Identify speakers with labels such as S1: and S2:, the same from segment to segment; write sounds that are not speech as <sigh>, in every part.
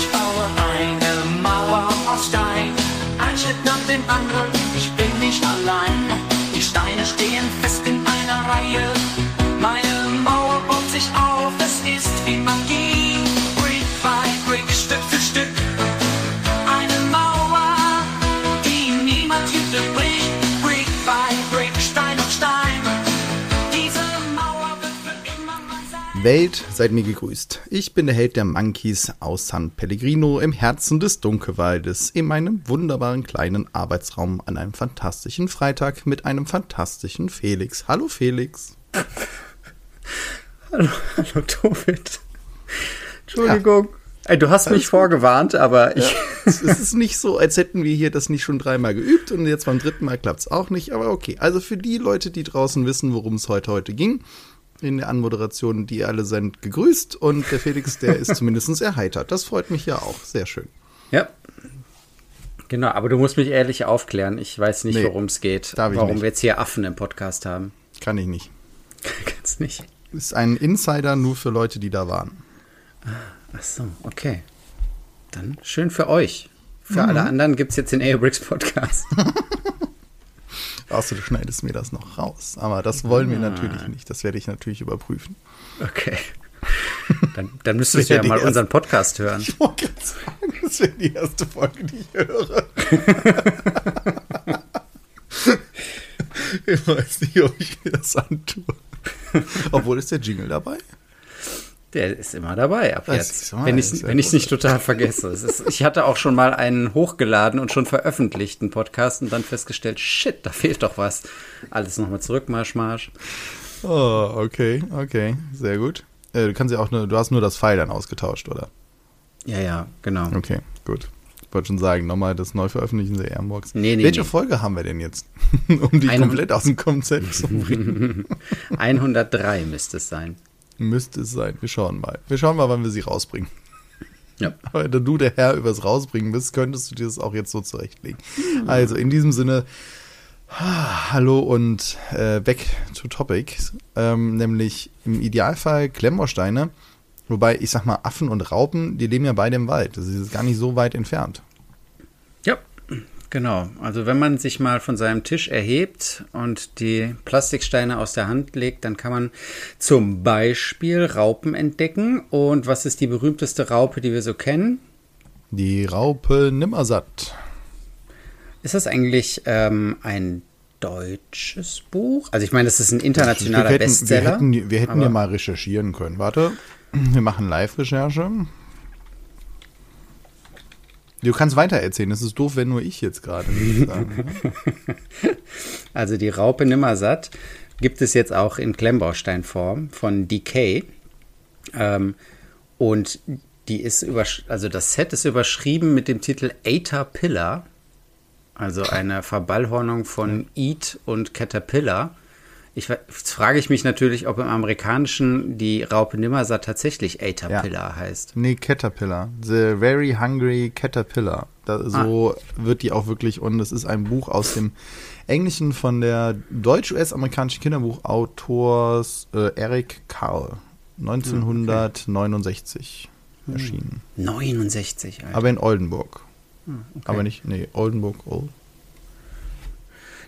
S1: Ich baue eine Mauer aus Stein, ein Schritt nach dem anderen,
S2: Welt, seid mir gegrüßt. Ich bin der Held der Monkeys aus San Pellegrino im Herzen des Dunkelwaldes, in meinem wunderbaren kleinen Arbeitsraum an einem fantastischen Freitag mit einem fantastischen Felix. Hallo Felix. <laughs>
S3: Hallo, hallo David. Entschuldigung. Ey, du hast mich vorgewarnt, aber ich. <laughs>
S2: es ist nicht so, als hätten wir hier das nicht schon dreimal geübt und jetzt beim dritten Mal klappt es auch nicht, aber okay. Also für die Leute, die draußen wissen, worum es heute heute ging, in der Anmoderation, die alle sind gegrüßt und der Felix, der ist <laughs> zumindest erheitert. Das freut mich ja auch. Sehr schön.
S3: Ja. Genau, aber du musst mich ehrlich aufklären. Ich weiß nicht,
S2: Nee,
S3: worum es geht. warum
S2: nicht.
S3: wir jetzt hier Affen im Podcast haben.
S2: Kann ich nicht. <laughs>
S3: Kannst nicht.
S2: Ist ein Insider nur für Leute, die da waren.
S3: Ach so, okay. Dann schön für euch.
S2: Mhm.
S3: Für alle anderen gibt es jetzt den Airbricks Podcast. <laughs>
S2: Außer du schneidest mir das noch raus. Aber das wollen wir
S3: Ah.
S2: natürlich nicht. Das werde ich natürlich überprüfen.
S3: Okay. Dann, dann müsstest du ja mal
S2: erste-
S3: unseren Podcast hören.
S2: Ich wollte gerade sagen, das wäre die erste Folge, die ich höre. <laughs> ich weiß nicht, ob ich mir das antue. Obwohl ist der Jingle dabei?
S3: Der ist immer dabei ab jetzt. wenn ich wenn es nicht total vergesse. Es ist, ich hatte auch schon mal einen hochgeladen und schon veröffentlichten Podcast und dann festgestellt, shit, da fehlt doch was. Alles nochmal zurück, Marsch, Marsch.
S2: Oh, okay, okay, sehr gut. Äh, du kannst ja auch nur, du hast nur das Pfeil dann ausgetauscht, oder?
S3: Ja, ja, genau.
S2: Okay, gut. Ich wollte schon sagen, nochmal das Neuveröffentlichen der Airbox.
S3: Nee, nee,
S2: Welche
S3: nee.
S2: Folge haben wir denn jetzt? <laughs> um die
S3: Eine-
S2: komplett aus dem Konzept zu bringen. <laughs>
S3: 103 müsste es sein.
S2: Müsste es sein. Wir schauen mal. Wir schauen mal, wann wir sie rausbringen.
S3: Ja. <laughs>
S2: Aber da du der Herr übers Rausbringen bist, könntest du dir das auch jetzt so zurechtlegen. Also in diesem Sinne, hallo und äh, back to topic. Ähm, nämlich im Idealfall Klemmbausteine. Wobei, ich sag mal, Affen und Raupen, die leben ja beide im Wald. Das ist gar nicht so weit entfernt.
S3: Genau. Also wenn man sich mal von seinem Tisch erhebt und die Plastiksteine aus der Hand legt, dann kann man zum Beispiel Raupen entdecken. Und was ist die berühmteste Raupe, die wir so kennen?
S2: Die Raupe Nimmersatt.
S3: Ist das eigentlich ähm, ein deutsches Buch? Also ich meine, das ist ein internationaler
S2: wir hätten,
S3: Bestseller.
S2: Wir hätten, wir hätten ja mal recherchieren können. Warte, wir machen Live-Recherche. Du kannst weiter erzählen. Es ist doof, wenn nur ich jetzt gerade. <laughs>
S3: Also die Raupe Nimmersatt gibt es jetzt auch in Klemmbausteinform von Decay. Ähm, und die ist über, also das Set ist überschrieben mit dem Titel Aether Pillar. Also eine Verballhornung von Eat und Caterpillar. Ich, jetzt frage ich mich natürlich, ob im Amerikanischen die Raupe Nimmersatt tatsächlich Aether
S2: Ja.
S3: Heißt.
S2: Nee, Caterpillar. The Very Hungry Caterpillar. Da, so
S3: Ah.
S2: wird die auch wirklich. Und es ist ein Buch aus dem Englischen von der deutsch-US-amerikanischen Kinderbuchautors äh, Eric Carle. 1969 erschienen.
S3: 69, Alter.
S2: Aber in Oldenburg.
S3: Hm,
S2: Aber nicht, nee, Oldenburg Old.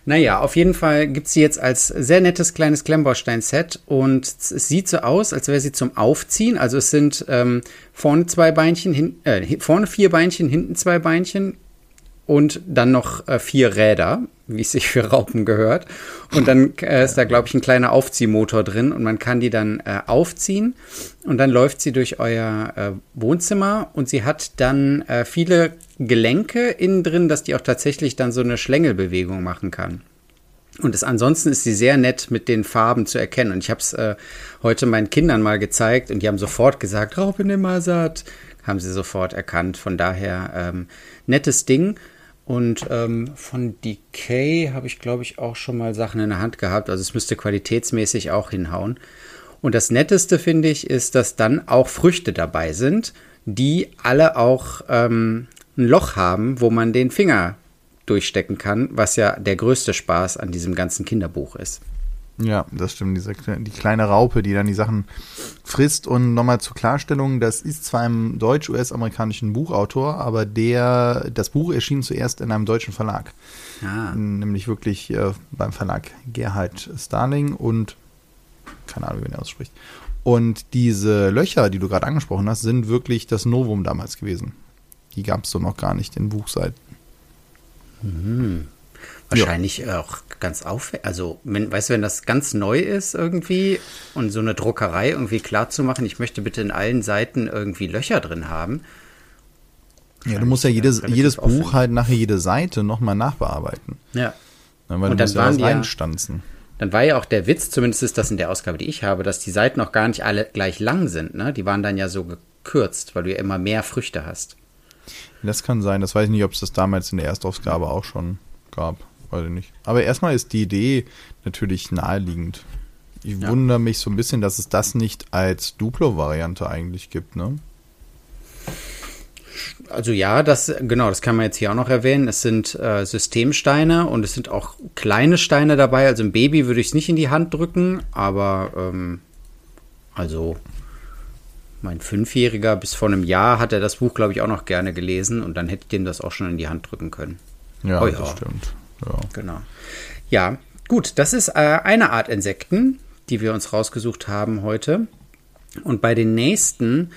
S3: Naja, auf jeden Fall gibt sie jetzt als sehr nettes kleines Klemmbaustein-Set und es sieht so aus, als wäre sie zum Aufziehen. Also es sind ähm, vorne zwei Beinchen, hin, äh, vorne vier Beinchen, hinten zwei Beinchen und dann noch äh, vier Räder, wie es sich für Raupen gehört. Und dann äh, ist da, glaube ich, ein kleiner Aufziehmotor drin und man kann die dann äh, aufziehen und dann läuft sie durch euer äh, Wohnzimmer und sie hat dann äh, viele Gelenke innen drin, dass die auch tatsächlich dann so eine Schlängelbewegung machen kann. Und es, ansonsten ist sie sehr nett mit den Farben zu erkennen. Und ich habe es äh, heute meinen Kindern mal gezeigt und die haben sofort gesagt, Raupe Nimmersatt. Haben sie sofort erkannt. Von daher ähm, nettes Ding. Und ähm, von Decay habe ich, glaube ich, auch schon mal Sachen in der Hand gehabt. Also es müsste qualitätsmäßig auch hinhauen. Und das Netteste finde ich, ist, dass dann auch Früchte dabei sind, die alle auch ähm, ein Loch haben, wo man den Finger durchstecken kann, was ja der größte Spaß an diesem ganzen Kinderbuch ist.
S2: Ja, das stimmt. Diese, die kleine Raupe, die dann die Sachen frisst. Und nochmal zur Klarstellung, das ist zwar ein deutsch-US-amerikanischen Buchautor, aber der, das Buch erschien zuerst in einem deutschen Verlag.
S3: Ah.
S2: Nämlich wirklich äh, beim Verlag Gerhard Starling und keine Ahnung, wie man ausspricht. Und diese Löcher, die du gerade angesprochen hast, sind wirklich das Novum damals gewesen. Die gab es so noch gar nicht in Buchseiten.
S3: Wahrscheinlich auch ganz aufwendig. Also, wenn, weißt du, wenn das ganz neu ist irgendwie und so eine Druckerei irgendwie klar zu machen, ich möchte bitte in allen Seiten irgendwie Löcher drin haben.
S2: Ja, du musst ja jedes, jedes. Buch halt nachher jede Seite nochmal nachbearbeiten.
S3: Ja.
S2: Ne, Weil
S3: Und
S2: du
S3: dann
S2: musst ja
S3: waren ja-
S2: reinstanzen.
S3: Dann war ja auch der Witz, zumindest ist das in der Ausgabe, die ich habe, dass die Seiten auch gar nicht alle gleich lang sind. Ne? Die waren dann ja so gekürzt, weil du ja immer mehr Früchte hast.
S2: Das kann sein. Das weiß ich nicht, ob es das damals in der Erstausgabe auch schon gab. Weiß ich nicht. Aber erstmal ist die Idee natürlich naheliegend. Ich
S3: Ja.
S2: wundere mich so ein bisschen, dass es das nicht als Duplo-Variante eigentlich gibt, ne?
S3: Also ja, das genau, das kann man jetzt hier auch noch erwähnen. Es sind äh, Systemsteine und es sind auch kleine Steine dabei. Also ein Baby würde ich es nicht in die Hand drücken, aber ähm, also mein Fünfjähriger bis vor einem Jahr hat er das Buch, glaube ich, auch noch gerne gelesen und dann hätte ich dem das auch schon in die Hand drücken können.
S2: Ja,
S3: Oh
S2: das
S3: ja.
S2: stimmt. Ja.
S3: Genau. Ja, gut, das ist äh, eine Art Insekten, die wir uns rausgesucht haben heute. Und bei den nächsten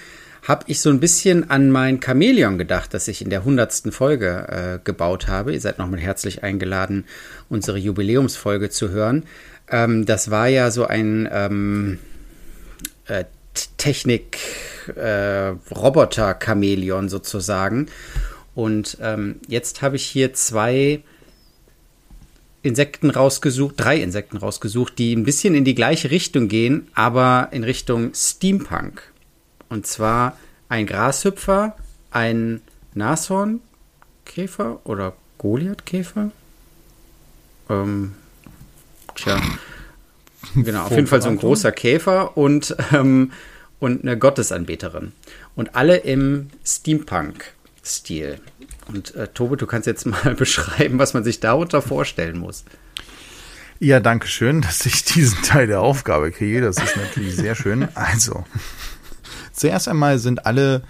S3: habe ich so ein bisschen an mein Chamäleon gedacht, das ich in der hundertsten Folge äh, gebaut habe. Ihr seid nochmal herzlich eingeladen, unsere Jubiläumsfolge zu hören. Ähm, das war ja so ein ähm, äh, T- Technik äh, sozusagen. Und ähm, jetzt habe ich hier zwei Insekten rausgesucht, drei Insekten rausgesucht, die ein bisschen in die gleiche Richtung gehen, aber in Richtung Steampunk. Und zwar ein Grashüpfer, ein Nashornkäfer oder Goliathkäfer. Ähm, tja, genau, auf jeden Fall so ein großer Käfer und, ähm, und eine Gottesanbeterin. Und alle im Steampunk-Stil. Und äh, Tobe, du kannst jetzt <laughs> mal beschreiben, was man sich darunter vorstellen muss.
S2: Ja, danke schön, dass ich diesen Teil der Aufgabe kriege. Das ist natürlich sehr schön. Also, zuerst einmal sind alle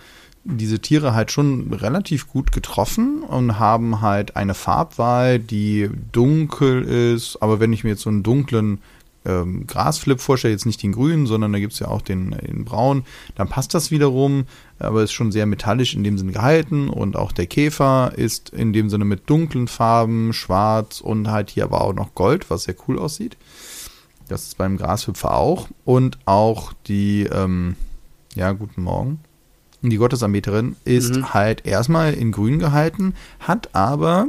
S2: diese Tiere halt schon relativ gut getroffen und haben halt eine Farbwahl, die dunkel ist. Aber wenn ich mir jetzt so einen dunklen ähm, Grasflip vorstelle, jetzt nicht den grünen, sondern da gibt's ja auch den, den braun, dann passt das wiederum, aber ist schon sehr metallisch in dem Sinne gehalten und auch der Käfer ist in dem Sinne mit dunklen Farben, schwarz und halt hier aber auch noch Gold, was sehr cool aussieht. Das ist beim Grashüpfer auch und auch die, ähm, ja, guten Morgen. Die Gottesanbeterin ist halt erstmal in grün gehalten, hat aber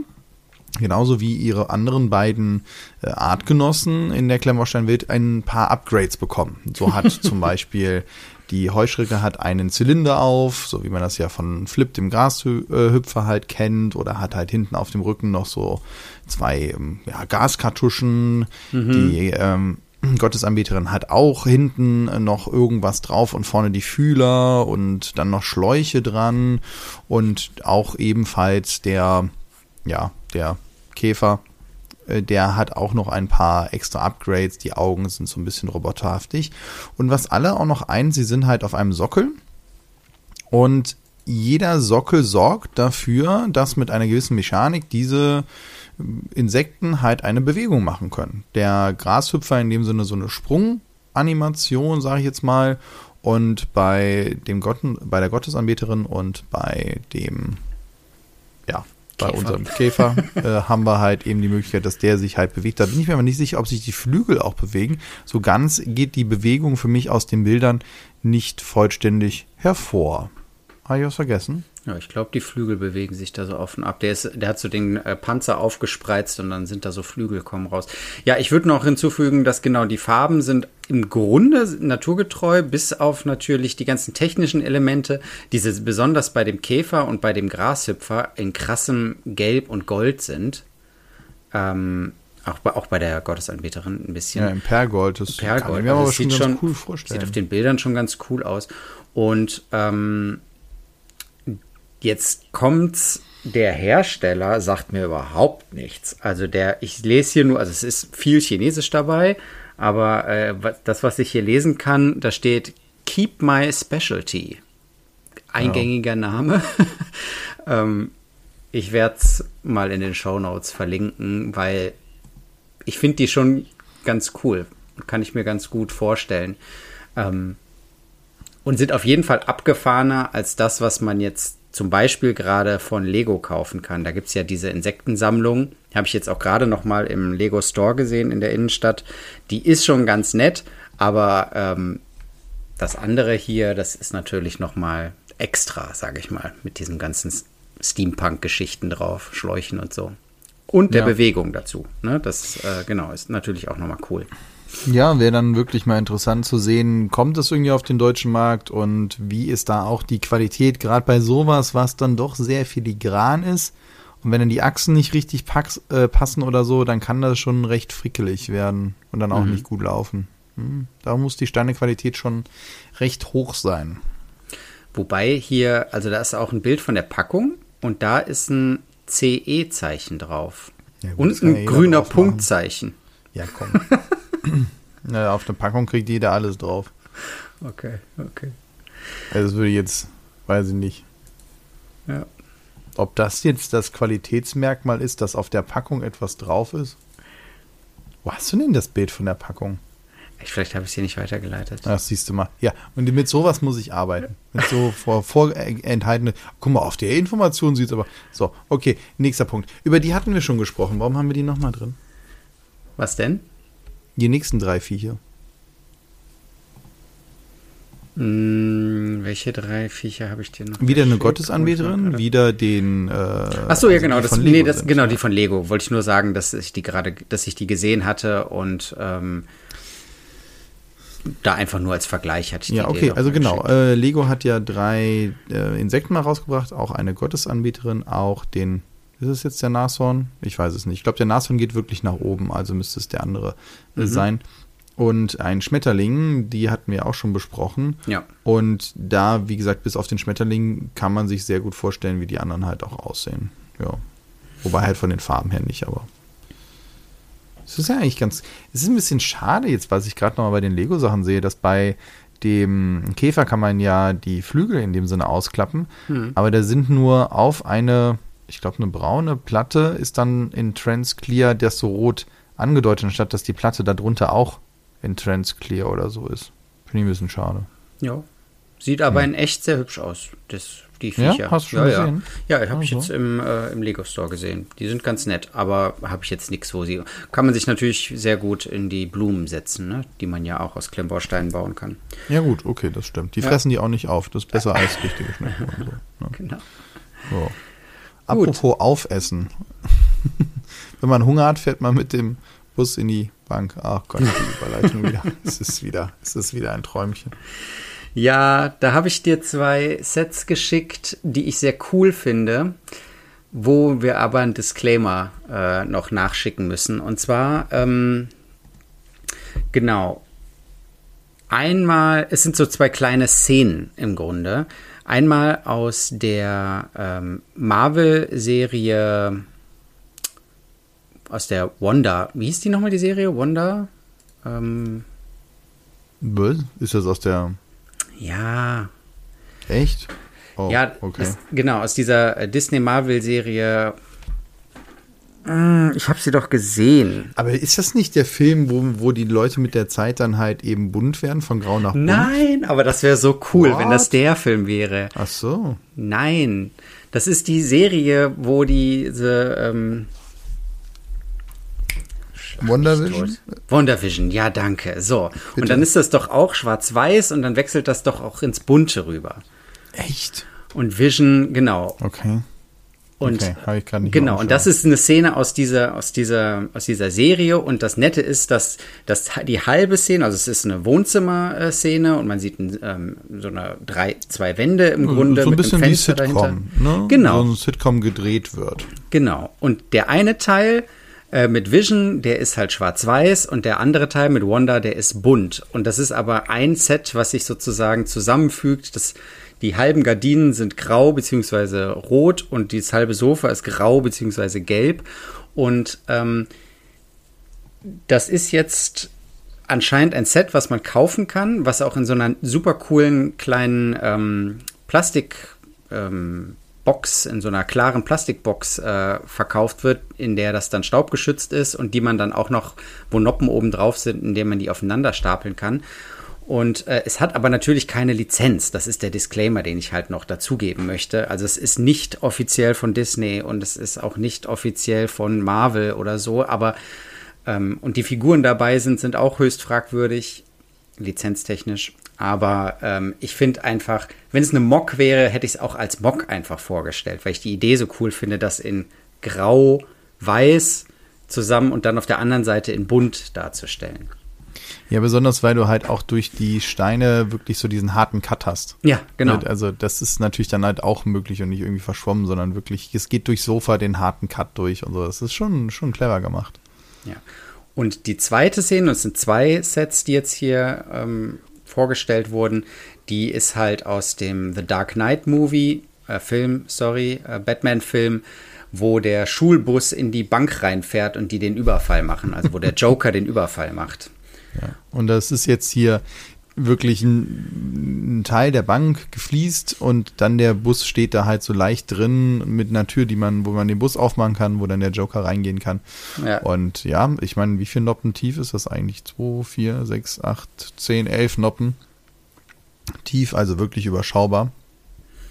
S2: genauso wie ihre anderen beiden äh, Artgenossen in der Klemmbaustein-Welt ein paar Upgrades bekommen. So hat <laughs> zum Beispiel die Heuschrecke hat einen Zylinder auf, so wie man das ja von Flip, dem Grashüpfer halt kennt, oder hat halt hinten auf dem Rücken noch so zwei ähm, ja, Gaskartuschen. Die ähm, Gottesanbeterin hat auch hinten noch irgendwas drauf und vorne die Fühler und dann noch Schläuche dran und auch ebenfalls der, ja, der Käfer, äh, der hat auch noch ein paar extra Upgrades. Die Augen sind so ein bisschen roboterhaftig. Und was alle auch noch ein, sie sind halt auf einem Sockel. Und jeder Sockel sorgt dafür, dass mit einer gewissen Mechanik diese Insekten halt eine Bewegung machen können. Der Grashüpfer in dem Sinne so eine Sprunganimation, sage ich jetzt mal. Und bei dem Gotten, bei der Gottesanbeterin und bei dem, ja, bei
S3: Käfer.
S2: unserem Käfer <laughs> äh, haben wir halt eben die Möglichkeit, dass der sich halt bewegt. Da bin ich mir aber nicht sicher, ob sich die Flügel auch bewegen. So ganz geht die Bewegung für mich aus den Bildern nicht vollständig hervor. Habe ich was vergessen?
S3: Ja, ich glaube, die Flügel bewegen sich da so auf und ab. Der, ist, der hat so den äh, Panzer aufgespreizt und dann sind da so Flügel kommen raus. Ja, ich würde noch hinzufügen, dass genau die Farben sind im Grunde naturgetreu, bis auf natürlich die ganzen technischen Elemente, diese besonders bei dem Käfer und bei dem Grashüpfer in krassem Gelb und Gold sind. Ähm, auch, bei, auch bei der Gottesanbeterin ein bisschen.
S2: Ja, im Pergold. Das kann ich
S3: Pergold.
S2: mir
S3: Also
S2: aber
S3: es
S2: schon
S3: sieht
S2: ganz
S3: schon,
S2: cool
S3: Sieht
S2: vorstellen.
S3: auf den Bildern schon ganz cool aus. Und ähm, jetzt kommt's. Der Hersteller sagt mir überhaupt nichts. Also der, ich lese hier nur, also es ist viel Chinesisch dabei, Aber äh, das, was ich hier lesen kann, da steht Keep My Specialty. Eingängiger Name. <laughs> ähm, ich werde es mal in den Show Notes verlinken, weil ich finde die schon ganz cool. Kann ich mir ganz gut vorstellen. Ähm, und sind auf jeden Fall abgefahrener als das, was man jetzt zum Beispiel gerade von Lego kaufen kann. Da gibt es ja diese Insektensammlung. Habe ich jetzt auch gerade noch mal im Lego Store gesehen in der Innenstadt. Die ist schon ganz nett, aber ähm, das andere hier, das ist natürlich noch mal extra, sage ich mal, mit diesen ganzen Steampunk-Geschichten drauf, Schläuchen und so. Und der
S2: Ja.
S3: Bewegung dazu. Ne? Das, äh, genau, ist natürlich auch noch mal cool.
S2: Ja, wäre dann wirklich mal interessant zu sehen, kommt es irgendwie auf den deutschen Markt und wie ist da auch die Qualität, gerade bei sowas, was dann doch sehr filigran ist. Und wenn dann die Achsen nicht richtig pax, äh, passen oder so, dann kann das schon recht frickelig werden und dann auch nicht gut laufen. Hm, da muss die Steinequalität schon recht hoch sein.
S3: Wobei hier, also da ist auch ein Bild von der Packung und da ist ein CE-Zeichen drauf.
S2: Ja, gut,
S3: und
S2: das
S3: ein grüner. Punktzeichen.
S2: Ja, komm. <laughs> <clears throat> Na, auf der Packung kriegt jeder alles drauf.
S3: Okay, okay.
S2: Also das würde jetzt, weiß ich nicht.
S3: Ja.
S2: Ob das jetzt das Qualitätsmerkmal ist, dass auf der Packung etwas drauf ist? Wo hast du denn das Bild von der Packung?
S3: Ich, vielleicht habe ich es hier nicht weitergeleitet.
S2: Das siehst du mal. Ja, und mit sowas muss ich arbeiten. Mit so vor, vorenthaltene. Guck mal, auf der Information sieht es aber. So, okay, nächster Punkt. Über die hatten wir schon gesprochen. Warum haben wir die nochmal drin?
S3: Was denn?
S2: Die nächsten drei Viecher.
S3: Hm, welche drei Viecher habe ich dir noch?
S2: Wieder eine
S3: geschickt?
S2: Gottesanbeterin, wieder den. Äh,
S3: Ach so, ja,
S2: also
S3: genau.
S2: die
S3: Das, nee, das,
S2: sind,
S3: genau, die von Lego. Wollte ich nur sagen, dass ich die gerade, dass ich die gesehen hatte und ähm, da einfach nur als Vergleich hatte ich die
S2: Ja, okay, also genau. Äh, Lego hat ja drei äh, Insekten mal rausgebracht, auch eine Gottesanbieterin, auch den. Ist es jetzt der Nashorn? Ich weiß es nicht. Ich glaube, der Nashorn geht wirklich nach oben, also müsste es der andere
S3: Mhm.
S2: sein. Und ein Schmetterling, die hatten wir auch schon besprochen.
S3: Ja.
S2: Und da, wie gesagt, bis auf den Schmetterling kann man sich sehr gut vorstellen, wie die anderen halt auch aussehen. Ja. Wobei halt von den Farben her nicht, aber. Es ist ja eigentlich ganz. Es ist ein bisschen schade jetzt, was ich gerade noch mal bei den Lego-Sachen sehe, dass bei dem Käfer kann man ja die Flügel in dem Sinne ausklappen, aber da sind nur auf eine, ich glaube, eine braune Platte ist dann in Transclear das so rot angedeutet, anstatt dass die Platte darunter auch in Transclear oder so ist. Finde ich ein bisschen schade.
S3: Ja. Sieht aber in echt sehr hübsch aus, das, die
S2: Ja?
S3: Viecher.
S2: Hast du schon
S3: ja,
S2: gesehen?
S3: Ja, ja habe ich
S2: Ach so.
S3: jetzt im, äh, im Lego Store gesehen. Die sind ganz nett, aber habe ich jetzt nichts, wo sie. Kann man sich natürlich sehr gut in die Blumen setzen, ne? die man ja auch aus Klemmbausteinen bauen kann.
S2: Ja gut, okay, das stimmt. Die
S3: Ja.
S2: fressen die auch nicht auf. Das ist besser als richtige Schnecken so. Ne? <laughs>
S3: Genau.
S2: So. Apropos aufessen. <laughs> Wenn man Hunger hat, fährt man mit dem Bus in die Bank. Ach Gott, die <laughs> Überleitung wieder. Es ist wieder, es ist wieder ein Träumchen.
S3: Ja, da habe ich dir zwei Sets geschickt, die ich sehr cool finde, wo wir aber einen Disclaimer äh, noch nachschicken müssen. Und zwar, ähm, genau, einmal, es sind so zwei kleine Szenen im Grunde. Einmal aus der ähm, Marvel-Serie, aus der Wanda, wie hieß die nochmal die Serie? Wanda? Ähm,
S2: Was? Ist das aus der.
S3: ja,
S2: Echt? Oh,
S3: ja,
S2: okay.
S3: das, genau, aus dieser äh, Disney-Marvel-Serie. Mm, Ich habe sie doch gesehen.
S2: Aber ist das nicht der Film, wo, wo die Leute mit der Zeit dann halt eben bunt werden, von grau nach bunt?
S3: Nein, aber das wäre so cool, wenn das
S2: What?
S3: der Film wäre.
S2: Ach so.
S3: Nein, das ist die Serie, wo diese ähm,
S2: WandaVision?
S3: WandaVision, ja, danke. So, und dann ist das doch auch schwarz-weiß und dann wechselt das doch auch ins Bunte rüber.
S2: Echt?
S3: Und Vision, genau.
S2: Okay.
S3: Und
S2: Okay, hab ich nicht
S3: genau, und das ist eine Szene aus dieser, aus dieser, aus dieser Serie. Und das Nette ist, dass, dass die halbe Szene, also es ist eine Wohnzimmerszene und man sieht ein, ähm, so eine drei, zwei Wände im Grunde
S2: so ein
S3: mit
S2: bisschen
S3: einem
S2: wie
S3: Fenster
S2: Sitcom,
S3: dahinter.
S2: ne?
S3: Genau.
S2: So ein Sitcom gedreht wird.
S3: Genau. Und der eine Teil äh, mit Vision, der ist halt schwarz-weiß und der andere Teil mit Wanda, der ist bunt. Und das ist aber ein Set, was sich sozusagen zusammenfügt. Das, die halben Gardinen sind grau beziehungsweise rot und das halbe Sofa ist grau beziehungsweise gelb. Und ähm, das ist jetzt anscheinend ein Set, was man kaufen kann, was auch in so einer super coolen kleinen ähm, Plastik ähm, Box, in so einer klaren Plastikbox äh, verkauft wird, in der das dann staubgeschützt ist und die man dann auch noch, wo Noppen oben drauf sind, in der man die aufeinander stapeln kann. Und äh, es hat aber natürlich keine Lizenz. Das ist der Disclaimer, den ich halt noch dazugeben möchte. Also es ist nicht offiziell von Disney und es ist auch nicht offiziell von Marvel oder so. Aber ähm, und die Figuren dabei sind, sind auch höchst fragwürdig, lizenztechnisch. Aber ähm, ich finde einfach, wenn es eine Mock wäre, hätte ich es auch als Mock einfach vorgestellt, weil ich die Idee so cool finde, das in grau, weiß zusammen und dann auf der anderen Seite in bunt darzustellen.
S2: Ja, besonders weil du halt auch durch die Steine wirklich so diesen harten Cut hast.
S3: Ja, genau.
S2: Also das ist natürlich dann halt auch möglich und nicht irgendwie verschwommen, sondern wirklich, es geht durch Sofa den harten Cut durch und so. Das ist schon, schon clever gemacht.
S3: Ja. Und die zweite Szene, es sind zwei Sets, die jetzt hier ähm, vorgestellt wurden, die ist halt aus dem The Dark Knight Movie, äh, Film, sorry, äh, Batman-Film, wo der Schulbus in die Bank reinfährt und die den Überfall machen, also wo der Joker den Überfall macht.
S2: Ja. Und das ist jetzt hier wirklich ein, ein, Teil der Bank gefliest und dann der Bus steht da halt so leicht drin mit einer Tür, die man, wo man den Bus aufmachen kann, wo dann der Joker reingehen kann. Ja. Und ja, ich meine, wie viele Noppen tief ist das eigentlich? 2, 4, 6, 8, 10, 11 Noppen tief, also wirklich überschaubar.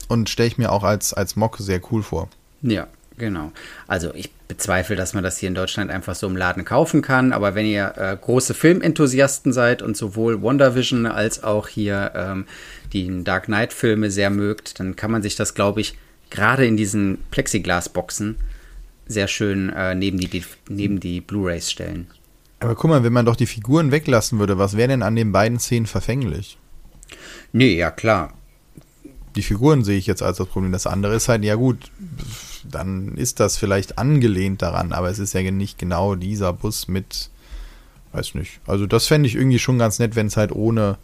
S2: Und stelle ich mir auch als, als Mock sehr cool vor.
S3: Ja, Genau. Also ich bezweifle, dass man das hier in Deutschland einfach so im Laden kaufen kann. Aber wenn ihr äh, große Filmenthusiasten seid und sowohl WandaVision als auch hier ähm, die Dark Knight-Filme sehr mögt, dann kann man sich das, glaube ich, gerade in diesen Plexiglas-Boxen sehr schön äh, neben die, die neben die Blu-rays stellen.
S2: Aber guck mal, wenn man doch die Figuren weglassen würde, was wäre denn an den beiden Szenen verfänglich?
S3: Nee, ja klar.
S2: Die Figuren sehe ich jetzt als das Problem. Das andere ist halt, ja gut, dann ist das vielleicht angelehnt daran, aber es ist ja nicht genau dieser Bus mit, weiß nicht. Also das fände ich irgendwie schon ganz nett, wenn es halt ohne,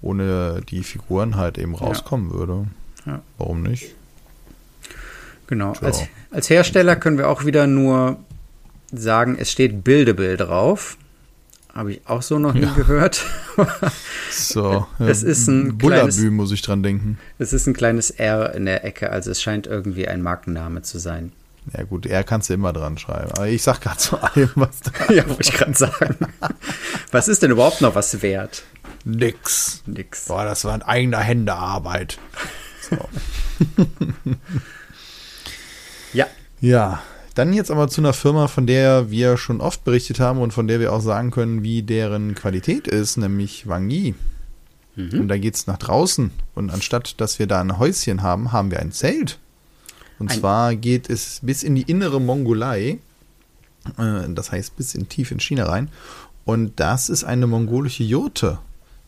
S2: ohne die Figuren halt eben rauskommen ja. würde. Ja. Warum nicht?
S3: Genau. Als, als Hersteller können wir auch wieder nur sagen, es steht Buildable drauf. Habe ich auch so noch nie ja. gehört. <laughs>
S2: so. <laughs>
S3: Es ist ein
S2: Bullabü muss ich dran denken.
S3: Es ist ein kleines R in der Ecke, also es scheint irgendwie ein Markenname zu sein.
S2: Ja gut, R kannst du immer dran schreiben. Aber ich sag gerade zu allem, was
S3: da <laughs> Ja, wollte ich gerade sagen. was ist denn überhaupt noch was wert?
S2: Nix.
S3: Nix.
S2: Boah, das war ein eigener Händearbeit. So.
S3: ja.
S2: Ja, dann jetzt aber zu einer Firma, von der wir schon oft berichtet haben und von der wir auch sagen können, wie deren Qualität ist, nämlich Wang Yi. Mhm. Und da geht es nach draußen. Und anstatt, dass wir da ein Häuschen haben, haben wir ein Zelt. Und ein zwar geht es bis in die innere Mongolei. Äh, das heißt bis in tief in China rein. Und das ist eine mongolische Jurte,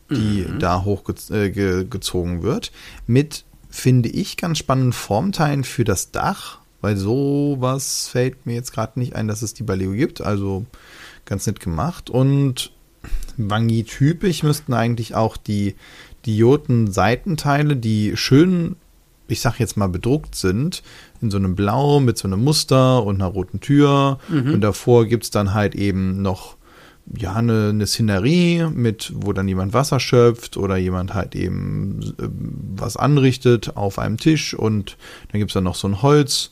S2: die mhm. da hochgezogen äh, wird. Mit, finde ich, ganz spannenden Formteilen für das Dach weil sowas fällt mir jetzt gerade nicht ein, dass es die bei Lego gibt. Also ganz nett gemacht. Und Wangi-typisch müssten eigentlich auch die Dioden-Seitenteile, die schön, ich sag jetzt mal, bedruckt sind, in so einem Blau mit so einem Muster und einer roten Tür. Mhm. Und davor gibt es dann halt eben noch ja, eine, eine Szenerie mit, wo dann jemand Wasser schöpft oder jemand halt eben äh, was anrichtet auf einem Tisch und dann gibt es dann noch so ein Holz,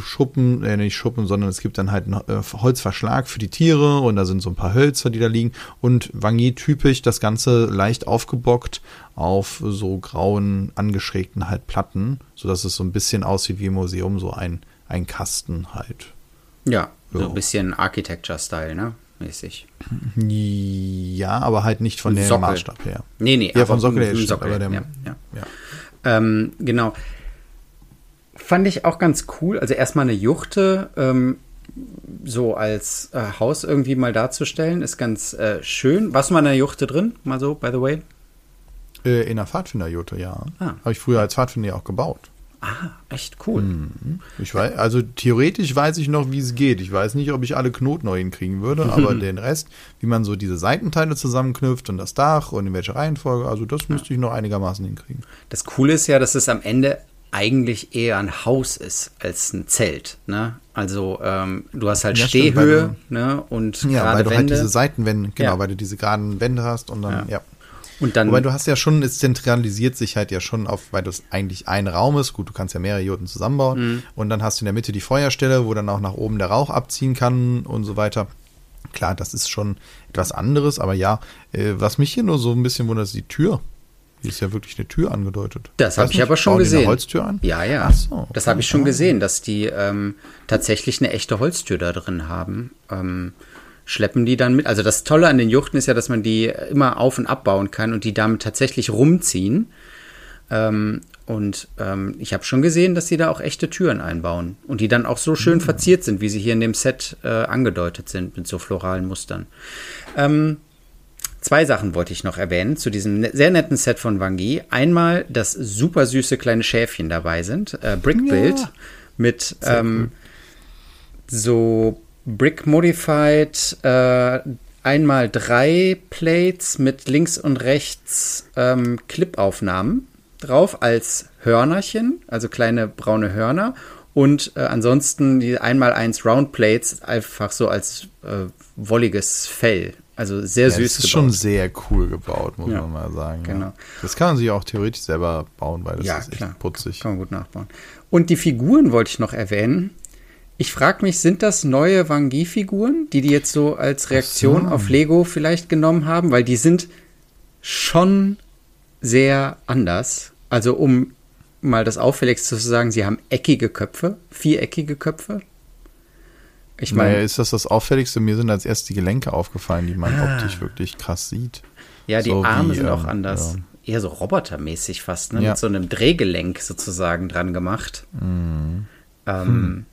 S2: Schuppen, äh, nicht Schuppen, sondern es gibt dann halt einen äh, Holzverschlag für die Tiere und da sind so ein paar Hölzer, die da liegen und Wangi typisch das Ganze leicht aufgebockt auf so grauen, angeschrägten halt Platten, sodass es so ein bisschen aussieht wie im Museum, so ein, ein Kasten halt.
S3: Ja, so, so ein bisschen Architecture-Style, ne? Mäßig.
S2: Ja, aber halt nicht von der Maßstab her.
S3: Nee, nee,
S2: ja, vom Sockel her,
S3: Sockel, aber der, ja, ja. ja. Ähm, genau fand ich auch ganz cool. Also erstmal eine Juchte ähm, so als äh, Haus irgendwie mal darzustellen, ist ganz äh, schön. Warst du mal in der Juchte drin? Mal so, by the way?
S2: Äh, in der Pfadfinderjute, ja. Ah. Habe ich früher als Pfadfinder auch gebaut.
S3: Ah, echt cool.
S2: Mhm. Ich weiß, also theoretisch weiß ich noch, wie es geht. Ich weiß nicht, ob ich alle Knoten neu hinkriegen würde, <laughs> aber den Rest, wie man so diese Seitenteile zusammenknüpft und das Dach und in welcher Reihenfolge, also das müsste ich noch einigermaßen hinkriegen.
S3: Das Coole ist ja, dass es am Ende eigentlich eher ein Haus ist als ein Zelt. Ne? Also ähm, du hast halt
S2: Ja, stimmt,
S3: Stehhöhe
S2: weil
S3: ne? und
S2: Ja,
S3: gerade
S2: weil du halt
S3: Wände.
S2: diese Seitenwände, genau,
S3: Ja.
S2: weil du diese geraden Wände hast und dann,
S3: Ja.
S2: ja.
S3: und dann
S2: Wobei du hast ja schon, es zentralisiert sich halt ja schon auf, weil das eigentlich ein Raum ist. Gut, du kannst ja mehrere Jurten zusammenbauen.
S3: Mhm.
S2: Und dann hast du in der Mitte die Feuerstelle, wo dann auch nach oben der Rauch abziehen kann und so weiter. Klar, das ist schon etwas anderes, aber ja, äh, was mich hier nur so ein bisschen wundert, ist die Tür. Hier ist ja wirklich eine Tür angedeutet.
S3: Das habe ich
S2: nicht,
S3: aber schon gesehen.
S2: Eine Holztür an?
S3: Ja, ja.
S2: Ach so,
S3: das habe ich schon gesehen, dass die ähm, tatsächlich eine echte Holztür da drin haben. Ähm, schleppen die dann mit. Also das Tolle an den Juchten ist ja, dass man die immer auf und abbauen kann und die damit tatsächlich rumziehen. Ähm, und ähm, ich habe schon gesehen, dass sie da auch echte Türen einbauen und die dann auch so schön verziert sind, wie sie hier in dem Set äh, angedeutet sind mit so floralen Mustern. Ähm, Zwei Sachen wollte ich noch erwähnen zu diesem ne sehr netten Set von Wangi. Einmal, dass super süße kleine Schäfchen dabei sind. Äh, Brickbuild
S2: Ja.
S3: mit ähm, so Brick Modified äh, einmal drei Plates mit links und rechts ähm, Clipaufnahmen drauf als Hörnerchen, also kleine braune Hörner. Und äh, ansonsten die einmal eins Round Plates einfach so als äh, wolliges Fell. Also sehr
S2: Ja,
S3: süß
S2: das ist schon sehr cool gebaut, muss
S3: Ja,
S2: man mal sagen.
S3: genau.
S2: Ja. Das kann man sich auch theoretisch selber bauen, weil das
S3: ja,
S2: ist echt
S3: klar.
S2: putzig.
S3: Kann man gut nachbauen. Und die Figuren wollte ich noch erwähnen. Ich frage mich, sind das neue Wangi-Figuren, die die jetzt so als Reaktion
S2: so.
S3: auf Lego vielleicht genommen haben? Weil die sind schon sehr anders. Also um mal das Auffälligste zu sagen, sie haben eckige Köpfe, viereckige Köpfe. Ich
S2: Naja,
S3: meine,
S2: ist das das Auffälligste? Mir sind als erst die Gelenke aufgefallen, die man
S3: Ah.
S2: optisch wirklich krass sieht.
S3: ja, die
S2: so
S3: Arme
S2: wie,
S3: sind auch
S2: ähm,
S3: anders. Eher so robotermäßig fast, ne?
S2: Ja.
S3: mit so einem Drehgelenk sozusagen dran gemacht.
S2: Mhm.
S3: Ähm,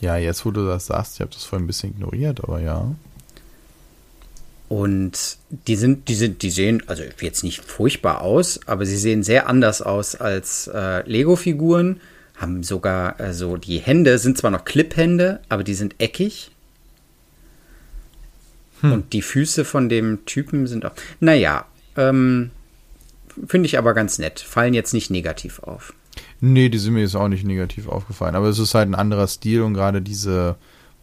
S2: Ja, jetzt wo du das sagst, ich habe das vorhin ein bisschen ignoriert, aber ja.
S3: Und die sind, die sind, die sehen, also jetzt nicht furchtbar aus, aber sie sehen sehr anders aus als äh, Lego-Figuren. Haben sogar, also die Hände sind zwar noch Clip-Hände, aber die sind eckig. Und die Füße von dem Typen sind auch. Naja, ähm, finde ich aber ganz nett. Fallen jetzt nicht negativ auf.
S2: Nee, die sind mir jetzt auch nicht negativ aufgefallen. Aber es ist halt ein anderer Stil und gerade diese,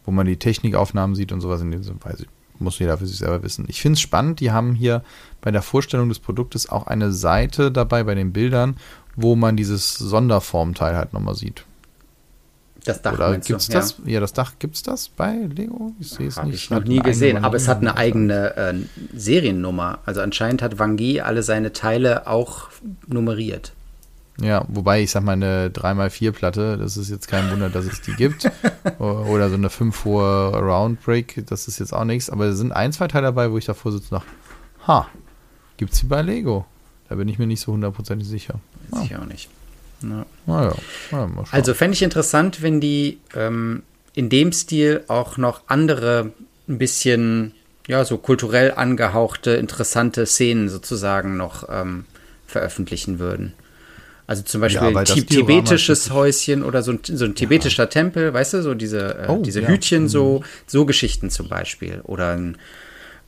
S2: wo man die Technikaufnahmen sieht und sowas in diesem Weise, muss jeder für sich selber wissen. Ich finde es spannend, die haben hier bei der Vorstellung des Produktes auch eine Seite dabei bei den Bildern, wo man dieses Sonderformteil halt nochmal sieht.
S3: Das Dach
S2: Oder
S3: meinst du?
S2: gibt's das? Ja. das Dach gibt's das bei Lego? Ich sehe es nicht.
S3: ich noch nie gesehen, aber es hat eine eigene äh, Seriennummer. Also anscheinend hat Wangi alle seine Teile auch nummeriert.
S2: Ja, wobei ich sag mal, eine 3x4-Platte, das ist jetzt kein Wunder, dass es die gibt. <laughs> Oder so eine 5 hohe Roundbreak, das ist jetzt auch nichts. Aber es sind ein, zwei Teile dabei, wo ich davor sitze und dachte, ha, gibt's die bei Lego? Da bin ich mir nicht so hundertprozentig sicher.
S3: Weiß ich auch nicht. Ja.
S2: Naja, ja.
S3: Also fände ich interessant, wenn die ähm, in dem Stil auch noch andere, ein bisschen, ja, so kulturell angehauchte, interessante Szenen sozusagen noch ähm, veröffentlichen würden. Also zum Beispiel
S2: Ja,
S3: ein tibetisches Häuschen oder so ein, so ein tibetischer Tempel, weißt du, so diese, äh,
S2: Oh,
S3: diese
S2: ja.
S3: Hütchen, so, so Geschichten zum Beispiel. Oder ein,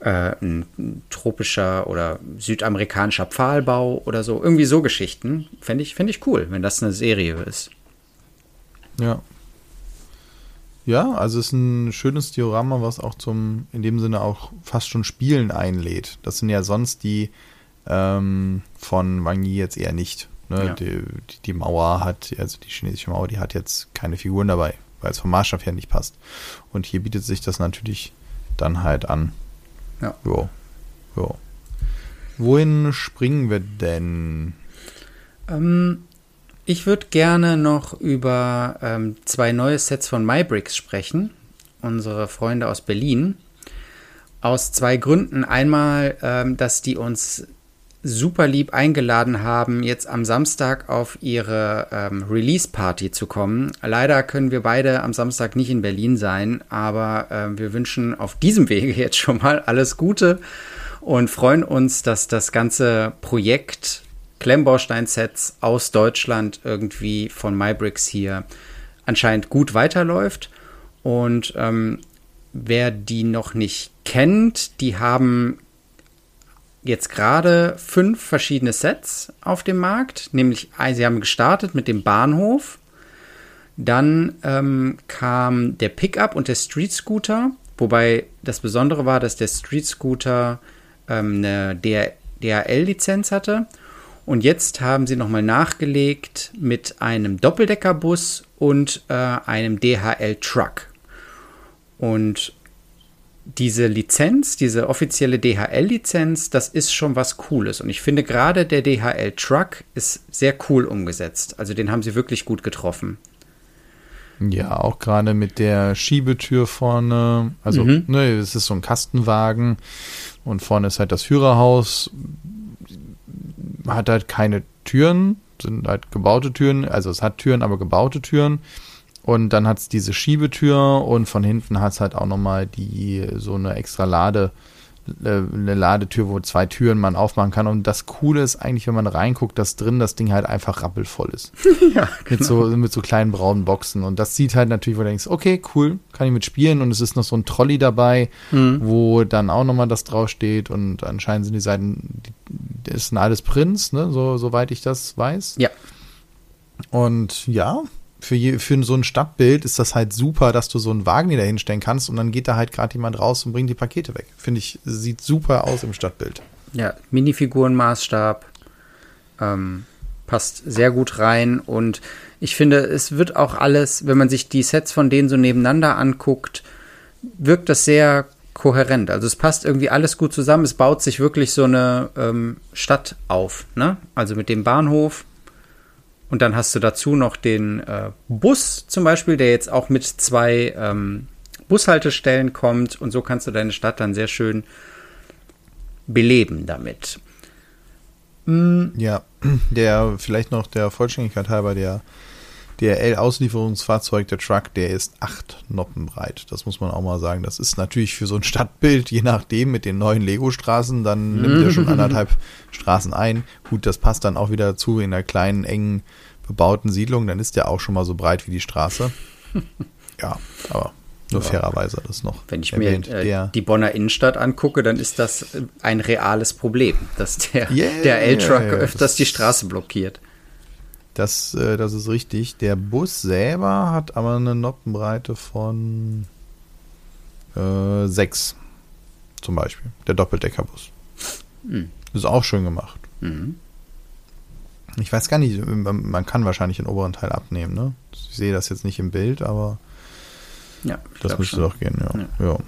S3: äh, ein tropischer oder südamerikanischer Pfahlbau oder so. Irgendwie so Geschichten. Fände ich, fänd ich cool, wenn das eine Serie ist.
S2: Ja. Ja, also es ist ein schönes Diorama, was auch zum, in dem Sinne auch fast schon Spielen einlädt. Das sind ja sonst die ähm, von Wang Yi jetzt eher nicht. Ne?
S3: Ja.
S2: Die, die, die Mauer hat, also die chinesische Mauer, die hat jetzt keine Figuren dabei, weil es vom Maßstab her nicht passt. Und hier bietet sich das natürlich dann halt an.
S3: Ja.
S2: Jo. Jo. Wohin springen wir denn?
S3: Ähm, ich würde gerne noch über ähm, zwei neue Sets von MyBricks sprechen. Unsere Freunde aus Berlin. Aus zwei Gründen. Einmal, ähm, dass die uns super lieb eingeladen haben, jetzt am Samstag auf ihre ähm, Release-Party zu kommen. Leider können wir beide am Samstag nicht in Berlin sein, aber ähm, wir wünschen auf diesem Wege <laughs> jetzt schon mal alles Gute und freuen uns, dass das ganze Projekt Klemmbaustein-Sets aus Deutschland irgendwie von MyBricks hier anscheinend gut weiterläuft. Und ähm, wer die noch nicht kennt, die haben jetzt gerade fünf verschiedene Sets auf dem Markt. Nämlich, äh, sie haben gestartet mit dem Bahnhof. Dann ähm, kam der Pickup und der Street Scooter. Wobei das Besondere war, dass der Street Scooter ähm, eine DHL-Lizenz hatte. Und jetzt haben sie nochmal nachgelegt mit einem Doppeldeckerbus und äh, einem DHL-Truck. Und diese Lizenz, diese offizielle DHL-Lizenz, das ist schon was Cooles. Und ich finde gerade der DHL-Truck ist sehr cool umgesetzt. Also den haben sie wirklich gut getroffen.
S2: Ja, auch gerade mit der Schiebetür vorne. Also, mhm. ne, es ist so ein Kastenwagen und vorne ist halt das Führerhaus. Hat halt keine Türen, sind halt gebaute Türen. Also, es hat Türen, aber gebaute Türen. Und dann hat es diese Schiebetür und von hinten hat es halt auch nochmal die, so eine extra Lade, äh, eine Ladetür, wo zwei Türen man aufmachen kann. Und das Coole ist eigentlich, wenn man reinguckt, dass drin das Ding halt einfach rappelvoll ist. <laughs> ja, genau. mit, so, mit so kleinen braunen Boxen. Und das sieht halt natürlich, wo du denkst, okay, cool, kann ich mitspielen. Und es ist noch so ein Trolley dabei, mhm. wo dann auch nochmal das draufsteht. Und anscheinend sind die Seiten, die, das sind alles Prints, ne? so, soweit ich das weiß.
S3: Ja.
S2: Und ja, für, je, für so ein Stadtbild ist das halt super, dass du so einen Wagen da hinstellen kannst und dann geht da halt gerade jemand raus und bringt die Pakete weg. Finde ich, sieht super aus im Stadtbild.
S3: Ja, Minifigurenmaßstab. Ähm, passt sehr gut rein und ich finde, es wird auch alles, wenn man sich die Sets von denen so nebeneinander anguckt, wirkt das sehr kohärent. Also es passt irgendwie alles gut zusammen. Es baut sich wirklich so eine ähm, Stadt auf. Ne? Also mit dem Bahnhof, und dann hast du dazu noch den äh, Bus zum Beispiel, der jetzt auch mit zwei ähm, Bushaltestellen kommt. Und so kannst du deine Stadt dann sehr schön beleben damit.
S2: Ja, <clears throat> der vielleicht noch der Vollständigkeit halber, der DRL-Auslieferungsfahrzeug, der Truck, der ist acht Noppen breit. Das muss man auch mal sagen. Das ist natürlich für so ein Stadtbild, je nachdem, mit den neuen Lego-Straßen, dann nimmt er schon <laughs> anderthalb Straßen ein. Gut, das passt dann auch wieder zu in einer kleinen, engen, bebauten Siedlung. Dann ist der auch schon mal so breit wie die Straße. <laughs> Ja, aber nur ja. fairerweise das noch.
S3: Wenn ich erwähnt. mir äh, die Bonner Innenstadt angucke, dann ist das ein reales Problem, dass der, yeah, der L-Truck yeah, öfters die Straße blockiert.
S2: Das, äh, das ist richtig. Der Bus selber hat aber eine Noppenbreite von äh, 6 zum Beispiel. Der Doppeldeckerbus. Mhm. Ist auch schön gemacht. Mhm. Ich weiß gar nicht, man kann wahrscheinlich den oberen Teil abnehmen, ne? Ich sehe das jetzt nicht im Bild, aber
S3: ja,
S2: das müsste schon. doch gehen, ja.
S3: Ja.
S2: ja.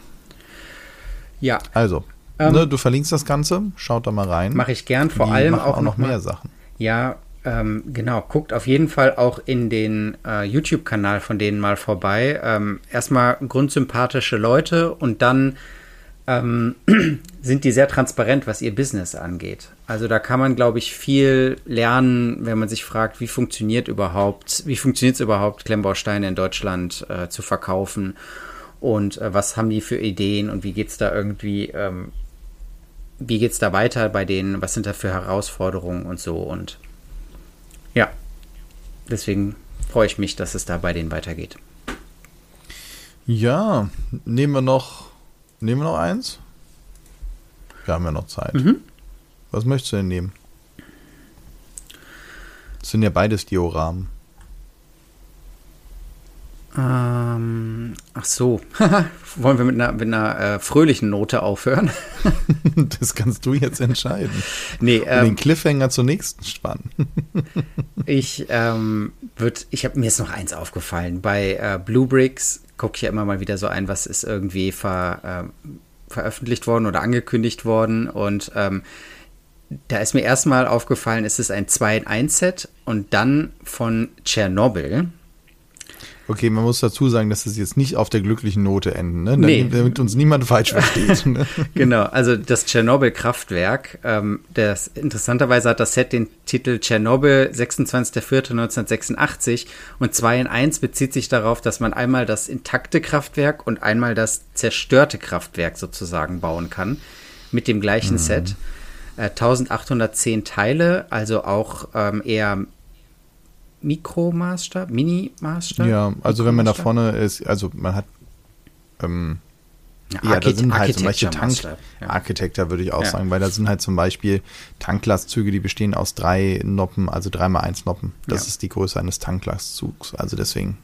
S3: ja.
S2: Also, ähm, ne, du verlinkst das Ganze, schaut da mal rein.
S3: Mache ich gern, vor Die allem auch, auch noch mehr
S2: mal, Sachen.
S3: Ja, ähm, genau, guckt auf jeden Fall auch in den äh, YouTube-Kanal von denen mal vorbei. Ähm, erstmal grundsympathische Leute und dann ähm, <clears throat> sind die sehr transparent, was ihr Business angeht. Also da kann man, glaube ich, viel lernen, wenn man sich fragt, wie funktioniert überhaupt, wie funktioniert es überhaupt, Klemmbausteine in Deutschland äh, zu verkaufen und äh, was haben die für Ideen und wie geht es da irgendwie, ähm, wie geht es da weiter bei denen, was sind da für Herausforderungen und so und ja, deswegen freue ich mich, dass es da bei denen weitergeht.
S2: Ja, nehmen wir noch, nehmen wir noch eins? Wir haben ja noch Zeit.
S3: Mhm.
S2: Was möchtest du denn nehmen? Das sind ja beides Dioramen.
S3: Ähm, ach so. <laughs> Wollen wir mit einer, mit einer äh, fröhlichen Note aufhören? <laughs>
S2: das kannst du jetzt entscheiden.
S3: Nee,
S2: ähm, den Cliffhanger zur nächsten spannen. <laughs>
S3: ich ähm, würde, ich habe mir jetzt noch eins aufgefallen. Bei äh, Blue Bricks gucke ich ja immer mal wieder so ein, was ist irgendwie ver, äh, veröffentlicht worden oder angekündigt worden. Und ähm, da ist mir erstmal aufgefallen, es ist ein 2 in 1 Set und dann von Tschernobyl.
S2: Okay, man muss dazu sagen, dass es jetzt nicht auf der glücklichen Note enden, ne? Nee. damit uns niemand falsch versteht. <laughs> Ne?
S3: genau, also das Tschernobyl-Kraftwerk, ähm, das, interessanterweise hat das Set den Titel Tschernobyl 26.04.1986 und 2 in 1 bezieht sich darauf, dass man einmal das intakte Kraftwerk und einmal das zerstörte Kraftwerk sozusagen bauen kann mit dem gleichen mhm. Set. Äh, 1810 Teile, also auch ähm, eher Mikromaßstab, Mini-Maßstab?
S2: Ja, also wenn man da vorne ist, also man hat, ähm, Ja, da sind halt zum Beispiel Tank,
S3: ja.
S2: Architecture würde ich auch
S3: Ja.
S2: sagen, weil da sind halt zum Beispiel Tanklastzüge, die bestehen aus drei Noppen, also dreimal eins Noppen. Das
S3: Ja.
S2: ist die Größe eines Tanklastzugs. Also deswegen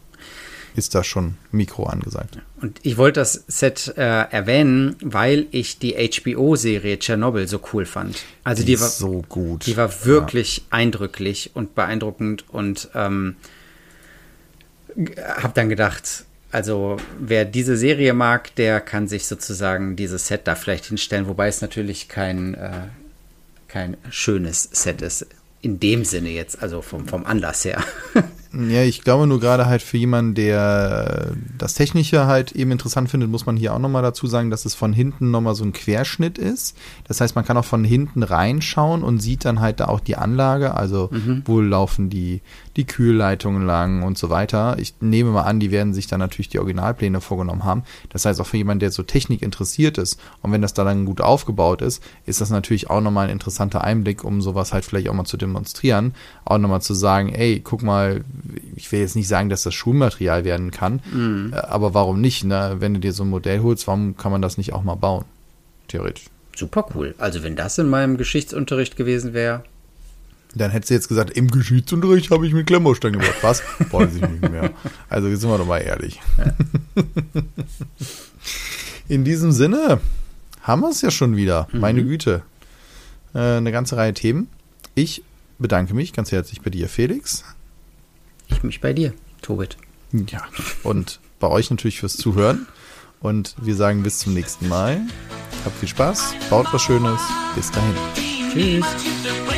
S2: ist da schon Mikro angesagt.
S3: Und ich wollte das Set äh, erwähnen, weil ich die HBO-Serie Tschernobyl so cool fand. Also die,
S2: ist
S3: war
S2: so gut.
S3: Die war wirklich eindrücklich und beeindruckend und ähm, habe dann gedacht, also wer diese Serie mag, der kann sich sozusagen dieses Set da vielleicht hinstellen, wobei es natürlich kein, äh, kein schönes Set ist. In dem Sinne jetzt, also vom, vom Anlass her. <laughs>
S2: Ja, ich glaube nur gerade halt für jemanden, der äh, das Technische halt eben interessant findet, muss man hier auch nochmal dazu sagen, dass es von hinten nochmal so ein Querschnitt ist. Das heißt, man kann auch von hinten reinschauen und sieht dann halt da auch die Anlage, also wo laufen die, die Kühlleitungen lang und so weiter. Ich nehme mal an, die werden sich dann natürlich die Originalpläne vorgenommen haben. Das heißt, auch für jemanden, der so Technik interessiert ist und wenn das da dann gut aufgebaut ist, ist das natürlich auch nochmal ein interessanter Einblick, um sowas halt vielleicht auch mal zu demonstrieren. Auch nochmal zu sagen, ey, guck mal, ich will jetzt nicht sagen, dass das Schulmaterial werden kann, äh, aber warum nicht? Ne? Wenn du dir so ein Modell holst, warum kann man das nicht auch mal bauen? Theoretisch.
S3: Super cool. Also wenn das in meinem Geschichtsunterricht gewesen wäre,
S2: Dann hättest du jetzt gesagt, im Geschichtsunterricht habe ich mit Klemmbaustein gemacht. Was? <laughs> Weiß ich nicht mehr. Also jetzt sind wir doch mal ehrlich. In diesem Sinne haben wir es ja schon wieder. Meine Güte. Äh, eine ganze Reihe Themen. Ich bedanke mich ganz herzlich bei dir, Felix.
S3: Ich mich bei dir, Tobit.
S2: Ja. Und bei euch natürlich fürs Zuhören. Und wir sagen bis zum nächsten Mal. Habt viel Spaß, baut was Schönes. Bis dahin.
S3: Tschüss.
S1: Tschüss.